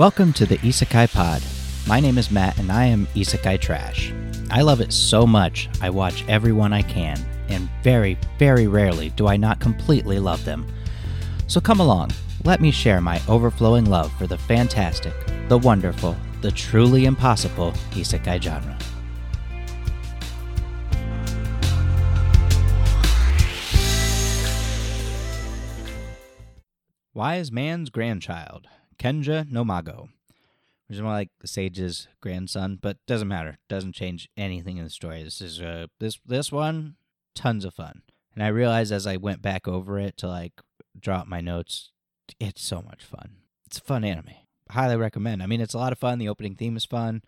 Welcome to the Isekai Pod. My name is Matt and I am Isekai Trash. I love it so much, I watch everyone I can, and very, very rarely do I not completely love them. So come along, let me share my overflowing love for the fantastic, the wonderful, the truly impossible Isekai genre. Wise Man's Grandchild, Kenja no Mago, which is more like the sage's grandson, but doesn't matter. Doesn't change anything in the story. This is uh this this one tons of fun. And I realized as I went back over it to like drop my notes, it's so much fun. It's a fun anime. Highly recommend. I mean, it's a lot of fun. The opening theme is fun.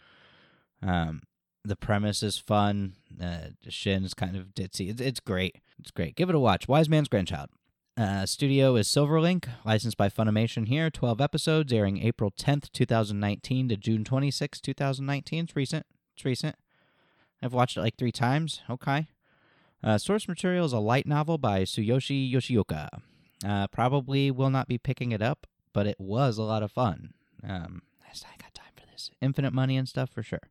Um, the premise is fun. Uh, Shin is kind of ditzy. It's, it's great. It's great. Give it a watch. Wise Man's Grandchild. Uh, studio is Silverlink, licensed by Funimation here. 12 episodes, airing April 10th, 2019 to June 26th, 2019. It's recent. It's recent. I've watched it like three times. Okay. Uh, source material is a light novel by Tsuyoshi Yoshioka. Uh, probably will not be picking it up, but it was a lot of fun. Um, I got time for this. Infinite money and stuff for sure.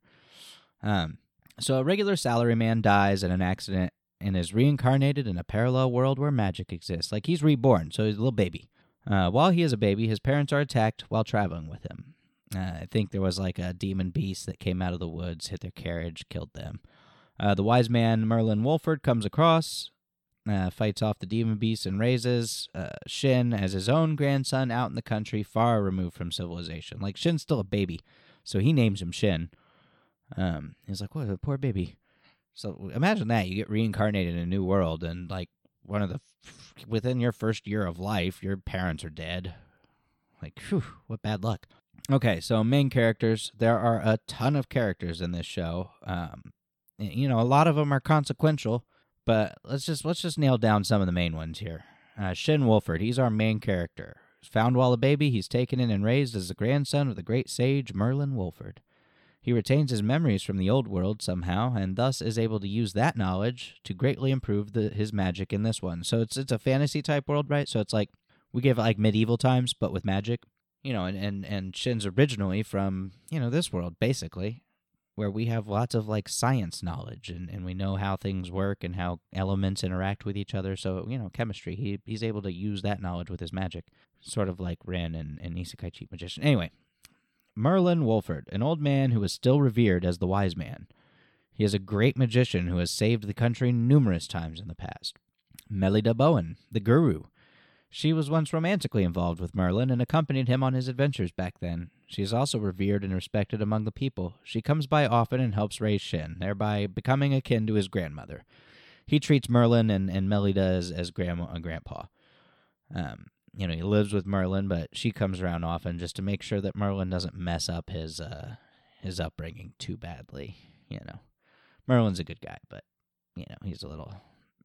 Um, so a regular salaryman dies in an accident and is reincarnated in a parallel world where magic exists. Like he's reborn, so he's a little baby. Uh, while he is a baby, his parents are attacked while traveling with him. Uh, I think there was like a demon beast that came out of the woods, hit their carriage, killed them. Uh, the wise man Merlin Wolford comes across, uh, fights off the demon beast, and raises uh, Shin as his own grandson out in the country, far removed from civilization. Like Shin's still a baby, so he names him Shin. Um, he's like, "What a poor baby." So imagine that you get reincarnated in a new world, and like one of the within your first year of life, your parents are dead. Like, whew, what bad luck. Okay, so main characters. There are a ton of characters in this show. Um, you know, a lot of them are consequential, but let's just let's just nail down some of the main ones here. Uh, Shin Wolford, he's our main character. Found while a baby, he's taken in and raised as the grandson of the great sage Merlin Wolford. He retains his memories from the old world somehow, and thus is able to use that knowledge to greatly improve the, his magic in this one. So it's it's a fantasy type world, right? So it's like we give it like medieval times, but with magic, you know. And and and Shin's originally from you know this world, basically, where we have lots of like science knowledge and, and we know how things work and how elements interact with each other. So you know, chemistry. He he's able to use that knowledge with his magic, sort of like Ren and, and Isekai Cheat Magician. Anyway, Merlin Wolford, an old man who is still revered as the wise man. He is a great magician who has saved the country numerous times in the past. Melida Bowen, the guru. She was once romantically involved with Merlin and accompanied him on his adventures back then. She is also revered and respected among the people. She comes by often and helps raise Shin, thereby becoming akin to his grandmother. He treats Merlin and, and Melida as, as grandma and grandpa. Um, you know, he lives with Merlin, but she comes around often just to make sure that Merlin doesn't mess up his uh his upbringing too badly. You know, Merlin's a good guy, but you know he's a little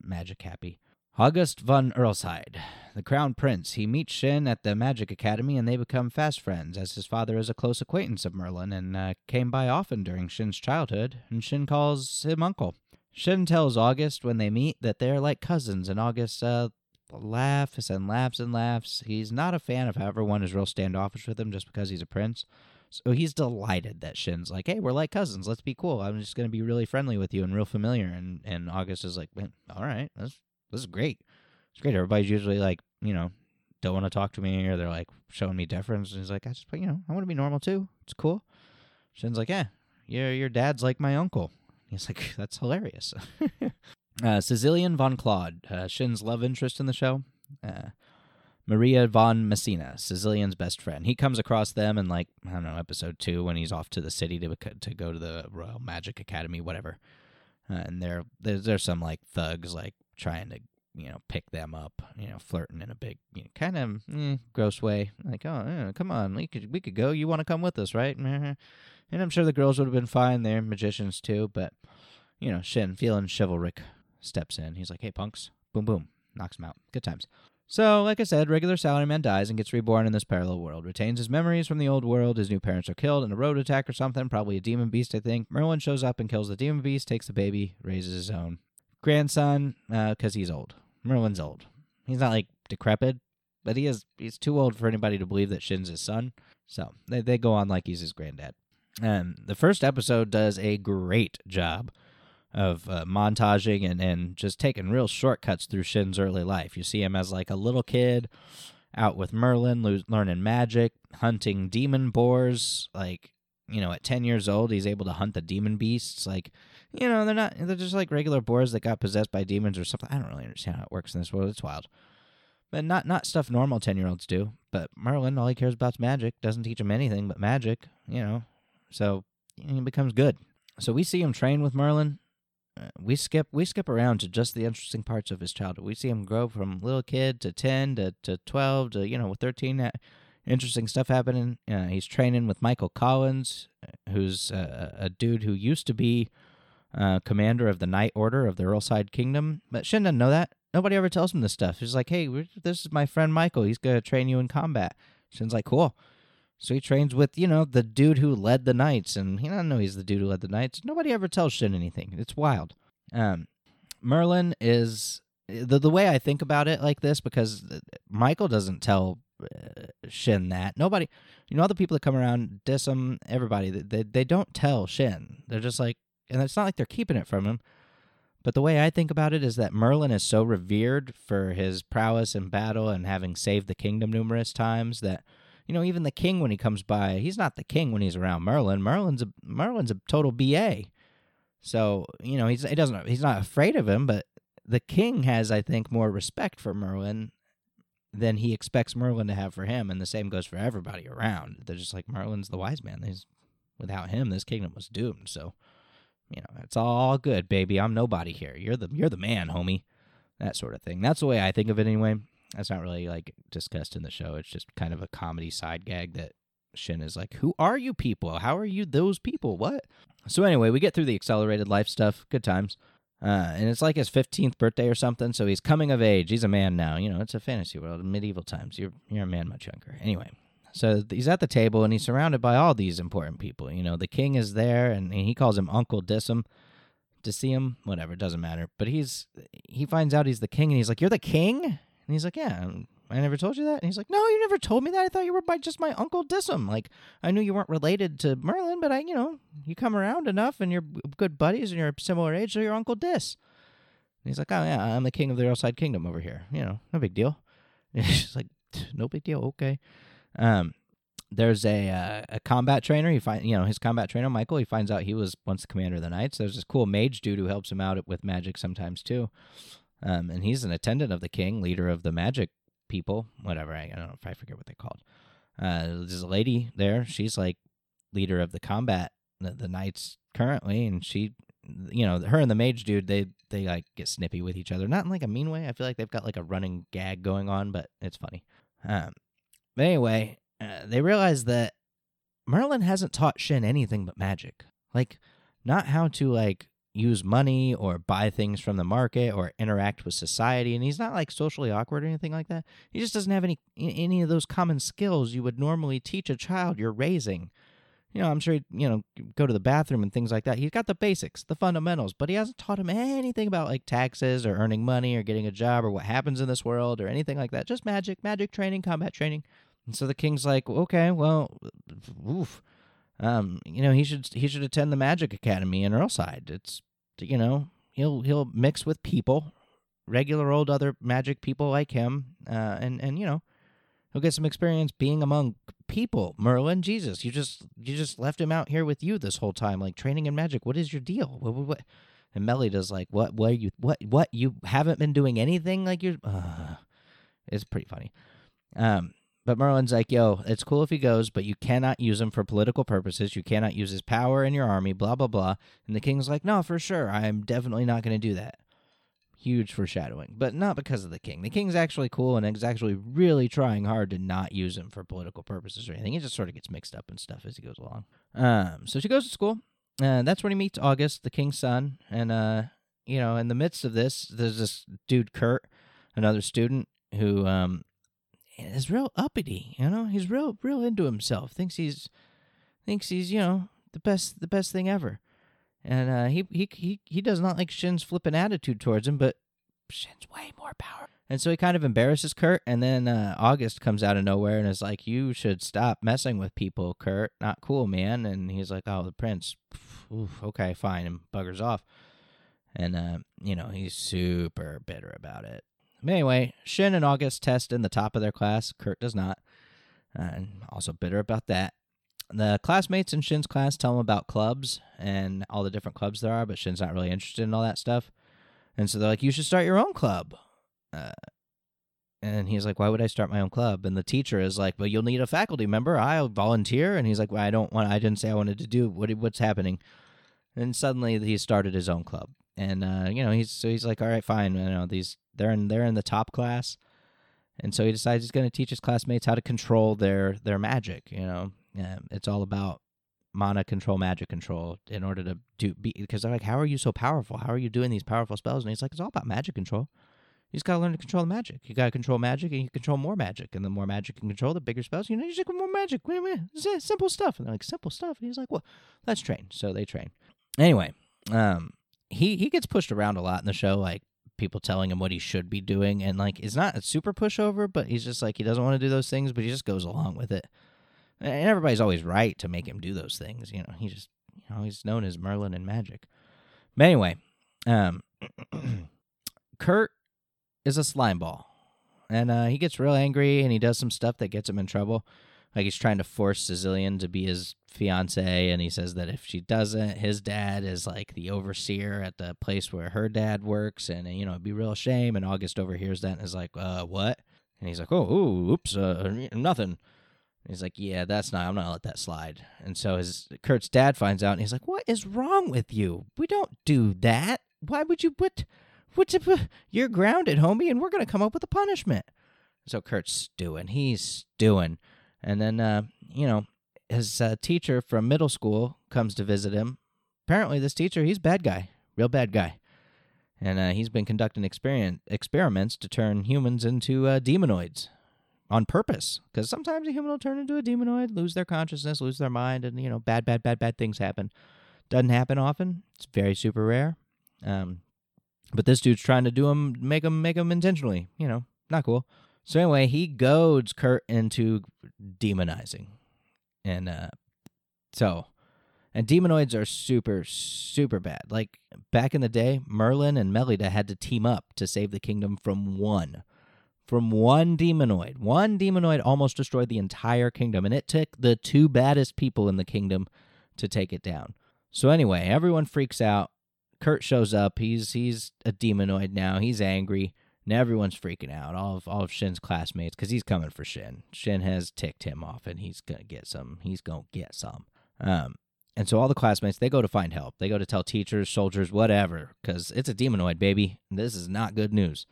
magic happy. August von Earlshide, the crown prince, he meets Shin at the Magic Academy and they become fast friends, as his father is a close acquaintance of Merlin and uh, came by often during Shin's childhood, and Shin calls him uncle. Shin tells August when they meet that they're like cousins, and August uh, laughs and laughs and laughs. He's not a fan of how everyone is real standoffish with him just because he's a prince. So he's delighted that Shin's like, hey, we're like cousins. Let's be cool. I'm just going to be really friendly with you and real familiar. And and August is like, all right, this, this is great. It's great. Everybody's usually like, you know, don't want to talk to me or they're like showing me deference. And he's like, I just, you know, I want to be normal too. It's cool. Shin's like, yeah, your, your dad's like my uncle. He's like, that's hilarious. Uh, Cecilian von Claude, uh, Shin's love interest in the show. Uh, Maria von Messina, Cecilian's best friend. He comes across them in like I don't know episode two when he's off to the city to to go to the Royal Magic Academy, whatever. Uh, and there there's there's some like thugs like trying to you know pick them up, you know, flirting in a big you know, kind of eh, gross way. Like oh yeah, come on, we could we could go. You want to come with us, right? And I'm sure the girls would have been fine. They're magicians too, but you know, Shin feeling chivalric steps in. He's like, hey, punks. Boom, boom. Knocks him out. Good times. So, like I said, regular salaryman dies and gets reborn in this parallel world. Retains his memories from the old world. His new parents are killed in a road attack or something. Probably a demon beast, I think. Merlin shows up and kills the demon beast, takes the baby, raises his own grandson because uh, he's old. Merlin's old. He's not like decrepit, but he is. He's too old for anybody to believe that Shin's his son. So they they go on like he's his granddad. And the first episode does a great job of uh, montaging and, and just taking real shortcuts through Shin's early life. You see him as like a little kid out with Merlin, lo- learning magic, hunting demon boars. Like, you know, at 10 years old, he's able to hunt the demon beasts. Like, you know, they're not, they're just like regular boars that got possessed by demons or something. I don't really understand how it works in this world. It's wild. But not, not stuff normal 10 year olds do. But Merlin, all he cares about is magic, doesn't teach him anything but magic, you know. So he becomes good. So we see him train with Merlin. We skip we skip around to just the interesting parts of his childhood. We see him grow from little kid to ten to, to twelve to you know thirteen. Uh, interesting stuff happening. Uh, he's training with Michael Collins, uh, who's uh, a dude who used to be uh, commander of the Night Order of the Earlshide Kingdom, but Shin doesn't know that. Nobody ever tells him this stuff. He's like, "Hey, this is my friend Michael. He's gonna train you in combat." Shin's like, "Cool." So he trains with, you know, the dude who led the Knights, and he doesn't know he's the dude who led the Knights. Nobody ever tells Shin anything. It's wild. Um, Merlin is the the way I think about it like this because Michael doesn't tell uh, Shin that. Nobody, you know, all the people that come around diss him. Everybody, they they don't tell Shin. They're just like, and it's not like they're keeping it from him. But the way I think about it is that Merlin is so revered for his prowess in battle and having saved the kingdom numerous times that you know, even the king when he comes by, he's not the king when he's around Merlin. Merlin's a Merlin's a total BA. So, you know, he's he doesn't he's not afraid of him, but the king has, I think, more respect for Merlin than he expects Merlin to have for him, and the same goes for everybody around. They're just like Merlin's the wise man. He's without him, this kingdom was doomed. So, you know, it's all good, baby. I'm nobody here. You're the you're the man, homie. That sort of thing. That's the way I think of it anyway. That's not really like discussed in the show. It's just kind of a comedy side gag that Shin is like, "Who are you people? How are you those people? What?" So anyway, we get through the accelerated life stuff. Good times. Uh, and it's like his 15th birthday or something, so he's coming of age. He's a man now. You know, it's a fantasy world, medieval times. You're you're a man much younger. Anyway, so he's at the table and he's surrounded by all these important people. You know, the king is there, and, he calls him Uncle Dissum. To see him, whatever, doesn't matter. But he's he finds out he's the king, and he's like, "You're the king." And he's like, Yeah, I never told you that. And he's like, No, you never told me that. I thought you were my, just my uncle Dissum. Like, I knew you weren't related to Merlin, but I, you know, you come around enough and you're good buddies and you're a similar age, so you're Uncle Dis. And he's like, Oh, yeah, I'm the king of the Earlshide Kingdom over here. You know, no big deal. And he's like, No big deal. Okay. Um, there's a uh, a combat trainer. He find you know his combat trainer Michael. He finds out he was once the commander of the Knights. There's this cool mage dude who helps him out with magic sometimes too. Um, and he's an attendant of the king, leader of the magic people, whatever. I, I don't know if I forget what they called. Uh, there's a lady there. She's like leader of the combat, the, the knights currently, and she, you know, her and the mage dude, they they like get snippy with each other, not in like a mean way. I feel like they've got like a running gag going on, but it's funny. Um, but anyway, uh, they realize that Merlin hasn't taught Shin anything but magic, like not how to like use money or buy things from the market or interact with society. And he's not like socially awkward or anything like that. He just doesn't have any any of those common skills you would normally teach a child you're raising. You know i'm sure you know go to the bathroom and things like that. He's got the basics the fundamentals but he hasn't taught him anything about like taxes or earning money or getting a job or what happens in this world or anything like that. Just magic magic training combat training. And so the king's like okay well oof um, you know, he should he should attend the Magic Academy in Earlshide. It's you know he'll he'll mix with people, regular old other magic people like him, uh, and and you know he'll get some experience being among people. Merlin, Jesus, you just you just left him out here with you this whole time, like training in magic. What is your deal? What what? what? And Melly does like, what? What you? What? What? You haven't been doing anything? Like you're. Uh, it's pretty funny. Um, but Merlin's like, yo, it's cool if he goes, but you cannot use him for political purposes. You cannot use his power in your army, blah, blah, blah. And the king's like, no, for sure. I'm definitely not going to do that. Huge foreshadowing, but not because of the king. The king's actually cool and is actually really trying hard to not use him for political purposes or anything. He just sort of gets mixed up and stuff as he goes along. Um, so she goes to school. and that's when he meets August, the king's son. And, uh, you know, in the midst of this, there's this dude, Kurt, another student who um, is real uppity. You know, he's real real into himself. Thinks he's thinks he's you know the best the best thing ever. And uh, he he he he does not like Shin's flippant attitude towards him, but Shin's way more powerful. And so he kind of embarrasses Kurt, and then uh, August comes out of nowhere and is like, "You should stop messing with people, Kurt. Not cool, man." And he's like, "Oh, the prince. Oof, okay, fine," and buggers off. And uh, you know he's super bitter about it. Anyway, Shin and August test in the top of their class. Kurt does not, and also bitter about that. The classmates in Shin's class tell him about clubs and all the different clubs there are, but Shin's not really interested in all that stuff. And so they're like, "You should start your own club." Uh, and he's like, "Why would I start my own club?" And the teacher is like, "Well, you'll need a faculty member. I'll volunteer." And he's like, "Well, I don't want. I didn't say I wanted to do. What? What's happening?" And suddenly he started his own club, and uh, you know, he's so he's like, "All right, fine. You know, these they're in they're in the top class." And so he decides he's going to teach his classmates how to control their their magic. You know, yeah, it's all about mana control, magic control in order to do be because they're like, how are you so powerful? How are you doing these powerful spells? And he's like, it's all about magic control. You just gotta learn to control the magic. You gotta control magic, and you control more magic. And the more magic you control, the bigger spells. You know, you just get more magic. Simple stuff. And they're like, simple stuff. And he's like, well, let's train. So they train. Anyway, um, he he gets pushed around a lot in the show, like people telling him what he should be doing, and like it's not a super pushover, but he's just like he doesn't want to do those things, but he just goes along with it. And everybody's always right to make him do those things. You know, he just you know he's known as Merlin and magic. But anyway, um, Kurt is a slime ball. And uh, he gets real angry and he does some stuff that gets him in trouble. Like he's trying to force Sicilian to be his fiance, and he says that if she doesn't, his dad is like the overseer at the place where her dad works, and you know it'd be real shame. And August overhears that and is like, "Uh, what?" And he's like, "Oh, ooh, oops, uh, nothing." And he's like, "Yeah, that's not. I'm not gonna let that slide." And so his Kurt's dad finds out, and he's like, "What is wrong with you? We don't do that. Why would you put?" What's up? You're grounded, homie, and we're gonna come up with a punishment. So Kurt's stewing. He's stewing, and then uh, you know his uh, teacher from middle school comes to visit him. Apparently, this teacher he's bad guy, real bad guy, and uh, he's been conducting experiment experiments to turn humans into uh, demonoids on purpose. Because sometimes a human will turn into a demonoid, lose their consciousness, lose their mind, and you know bad, bad, bad, bad things happen. Doesn't happen often. It's very super rare. Um, but this dude's trying to do him, make him, make him intentionally. You know, not cool. So anyway, he goads Kurt into demonizing, and uh, so, and demonoids are super, super bad. Like back in the day, Merlin and Melida had to team up to save the kingdom from one, from one demonoid. One demonoid almost destroyed the entire kingdom, and it took the two baddest people in the kingdom to take it down. So anyway, everyone freaks out. Kurt shows up. He's he's a demonoid now. He's angry. And everyone's freaking out. All of all of Shin's classmates because he's coming for Shin. Shin has ticked him off, and he's gonna get some. He's gonna get some. Um, and so all the classmates they go to find help. They go to tell teachers, soldiers, whatever, because it's a demonoid, baby. This is not good news.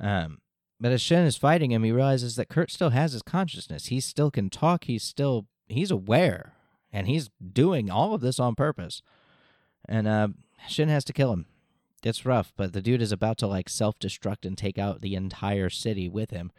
Um, but as Shin is fighting him, he realizes that Kurt still has his consciousness. He still can talk. He's still he's aware, and he's doing all of this on purpose. And uh, Shin has to kill him. It's rough, but the dude is about to like self destruct and take out the entire city with him.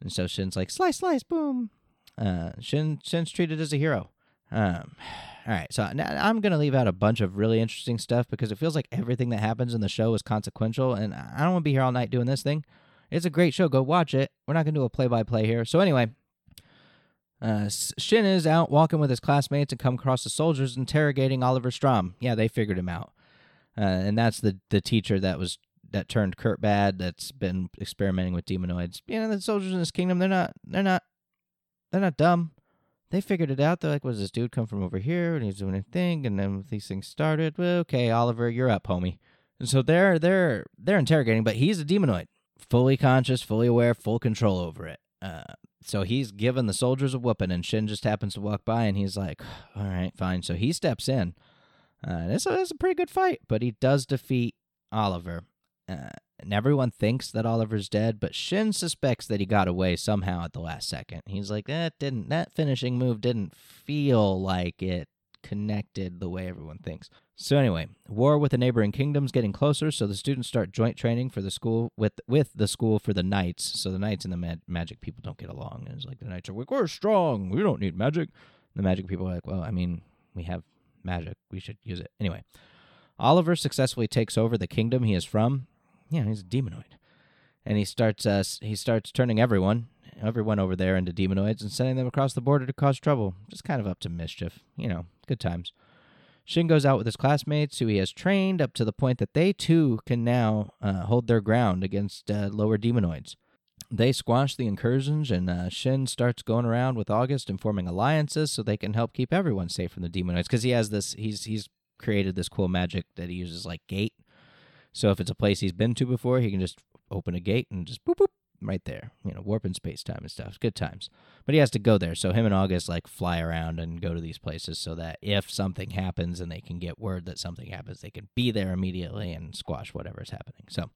And so Shin's like, slice, slice, boom. Uh, Shin Shin's treated as a hero. Um, all right, so now I'm gonna leave out a bunch of really interesting stuff because it feels like everything that happens in the show is consequential, and I don't want to be here all night doing this thing. It's a great show. Go watch it. We're not gonna do a play by play here. So anyway, uh, Shin is out walking with his classmates and come across the soldiers interrogating Oliver Strom. Yeah, they figured him out, uh, and that's the the teacher that was that turned Kurt bad. That's been experimenting with demonoids. You know, the soldiers in this kingdom, they're not they're not they're not dumb. They figured it out. They're like, "Was this dude come from over here?" And he's doing a thing, and then these things started. Well, okay, Oliver, you're up, homie. And so they're they're they're interrogating, but he's a demonoid, fully conscious, fully aware, full control over it. Uh, so he's given the soldiers a whooping, and Shin just happens to walk by, and he's like, "All right, fine." So he steps in. Uh, it's, a, it's a pretty good fight, but he does defeat Oliver. Uh, and everyone thinks that Oliver's dead, but Shin suspects that he got away somehow at the last second. He's like, that didn't that finishing move didn't feel like it connected the way everyone thinks. So anyway, war with the neighboring kingdoms getting closer, so the students start joint training for the school with with the school for the knights. So the knights and the mag- magic people don't get along. And it's like the knights are like, we're strong, we don't need magic. The magic people are like, well, I mean, we have magic, we should use it anyway. Oliver successfully takes over the kingdom he is from. Yeah, he's a demonoid. and he starts uh, he starts turning everyone everyone over there into demonoids and sending them across the border to cause trouble. Just kind of up to mischief, you know, good times. Shin goes out with his classmates, who he has trained up to the point that they too can now uh, hold their ground against uh, lower demonoids. They squash the incursions, and uh, Shin starts going around with August and forming alliances so they can help keep everyone safe from the demonoids. Because he has this, he's he's created this cool magic that he uses like gate. So if it's a place he's been to before, he can just open a gate and just boop boop right there. You know, warp in space time and stuff. Good times. But he has to go there. So him and August like fly around and go to these places so that if something happens and they can get word that something happens, they can be there immediately and squash whatever's happening. So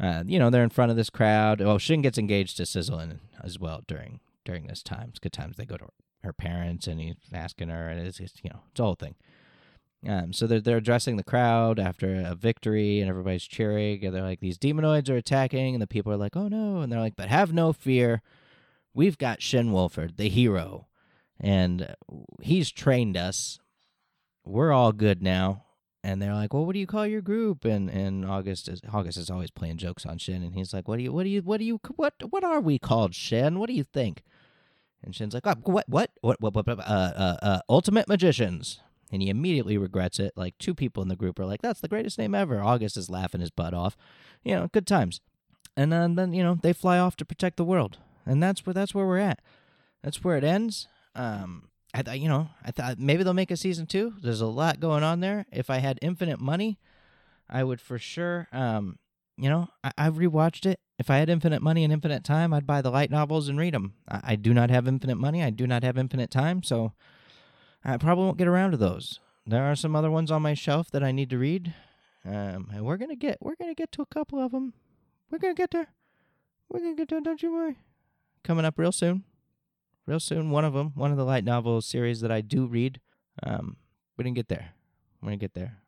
uh, you know, they're in front of this crowd. Well, Shin gets engaged to Sizzlin as well during during this time. It's good times. They go to her parents and he's asking her, and it's just, you know, it's a whole thing. Um, so they're they're addressing the crowd after a victory, and everybody's cheering. And they're like, "These demonoids are attacking," and the people are like, "Oh no!" And they're like, "But have no fear, we've got Shin Wolford, the hero, and he's trained us. We're all good now." And they're like, "Well, what do you call your group?" And and August is August is always playing jokes on Shin, and he's like, "What do you what do you what do you what what are we called, Shin? What do you think?" And Shin's like, oh, "What what what what what uh uh uh ultimate magicians." And he immediately regrets it. Like two people in the group are like, "That's the greatest name ever." August is laughing his butt off, you know, good times. And then then you know they fly off to protect the world, and that's where that's where we're at. That's where it ends. Um, I thought, you know, I thought maybe they'll make a season two. There's a lot going on there. If I had infinite money, I would for sure. Um, you know, I, I've rewatched it. If I had infinite money and infinite time, I'd buy the light novels and read them. I, I do not have infinite money. I do not have infinite time, so I probably won't get around to those. There are some other ones on my shelf that I need to read, um, and we're gonna get we're gonna get to a couple of them. We're gonna get there. We're gonna get there. Don't you worry. Coming up real soon real soon. One of them, one of the light novel series that I do read. Um, we didn't get there. We're gonna get there.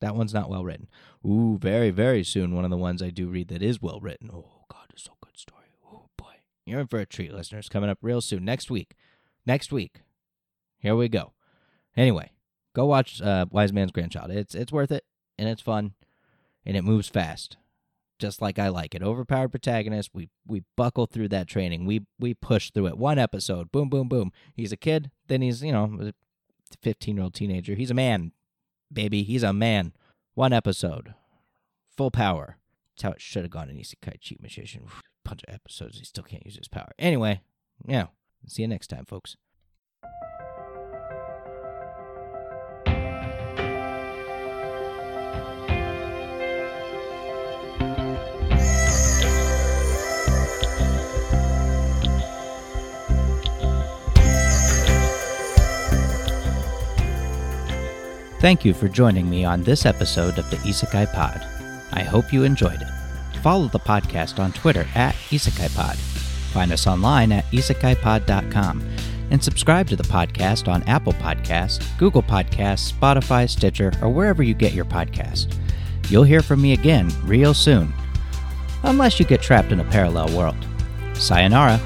That one's not well written. Ooh, very, very soon. One of the ones I do read that is well written. Oh God, it's so good story. Oh boy, you're in for a treat, listeners. Coming up real soon, next week. Next week. Here we go. Anyway, go watch uh, Wise Man's Grandchild. It's it's worth it and it's fun and it moves fast just like I like it. Overpowered protagonist. We we buckle through that training. We we push through it. One episode. Boom, boom, boom. He's a kid. Then he's you know fifteen year old teenager. He's a man, baby. He's a man. One episode. Full power. That's how it should have gone in Isekai Cheat Magician. Bunch of episodes. He still can't use his power. Anyway, yeah. See you next time, folks. Thank you for joining me on this episode of the Isekai Pod. I hope you enjoyed it. Follow the podcast on Twitter at Isekai Pod. Find us online at isekaipod.com and subscribe to the podcast on Apple Podcasts, Google Podcasts, Spotify, Stitcher, or wherever you get your podcast. You'll hear from me again real soon, unless you get trapped in a parallel world. Sayonara.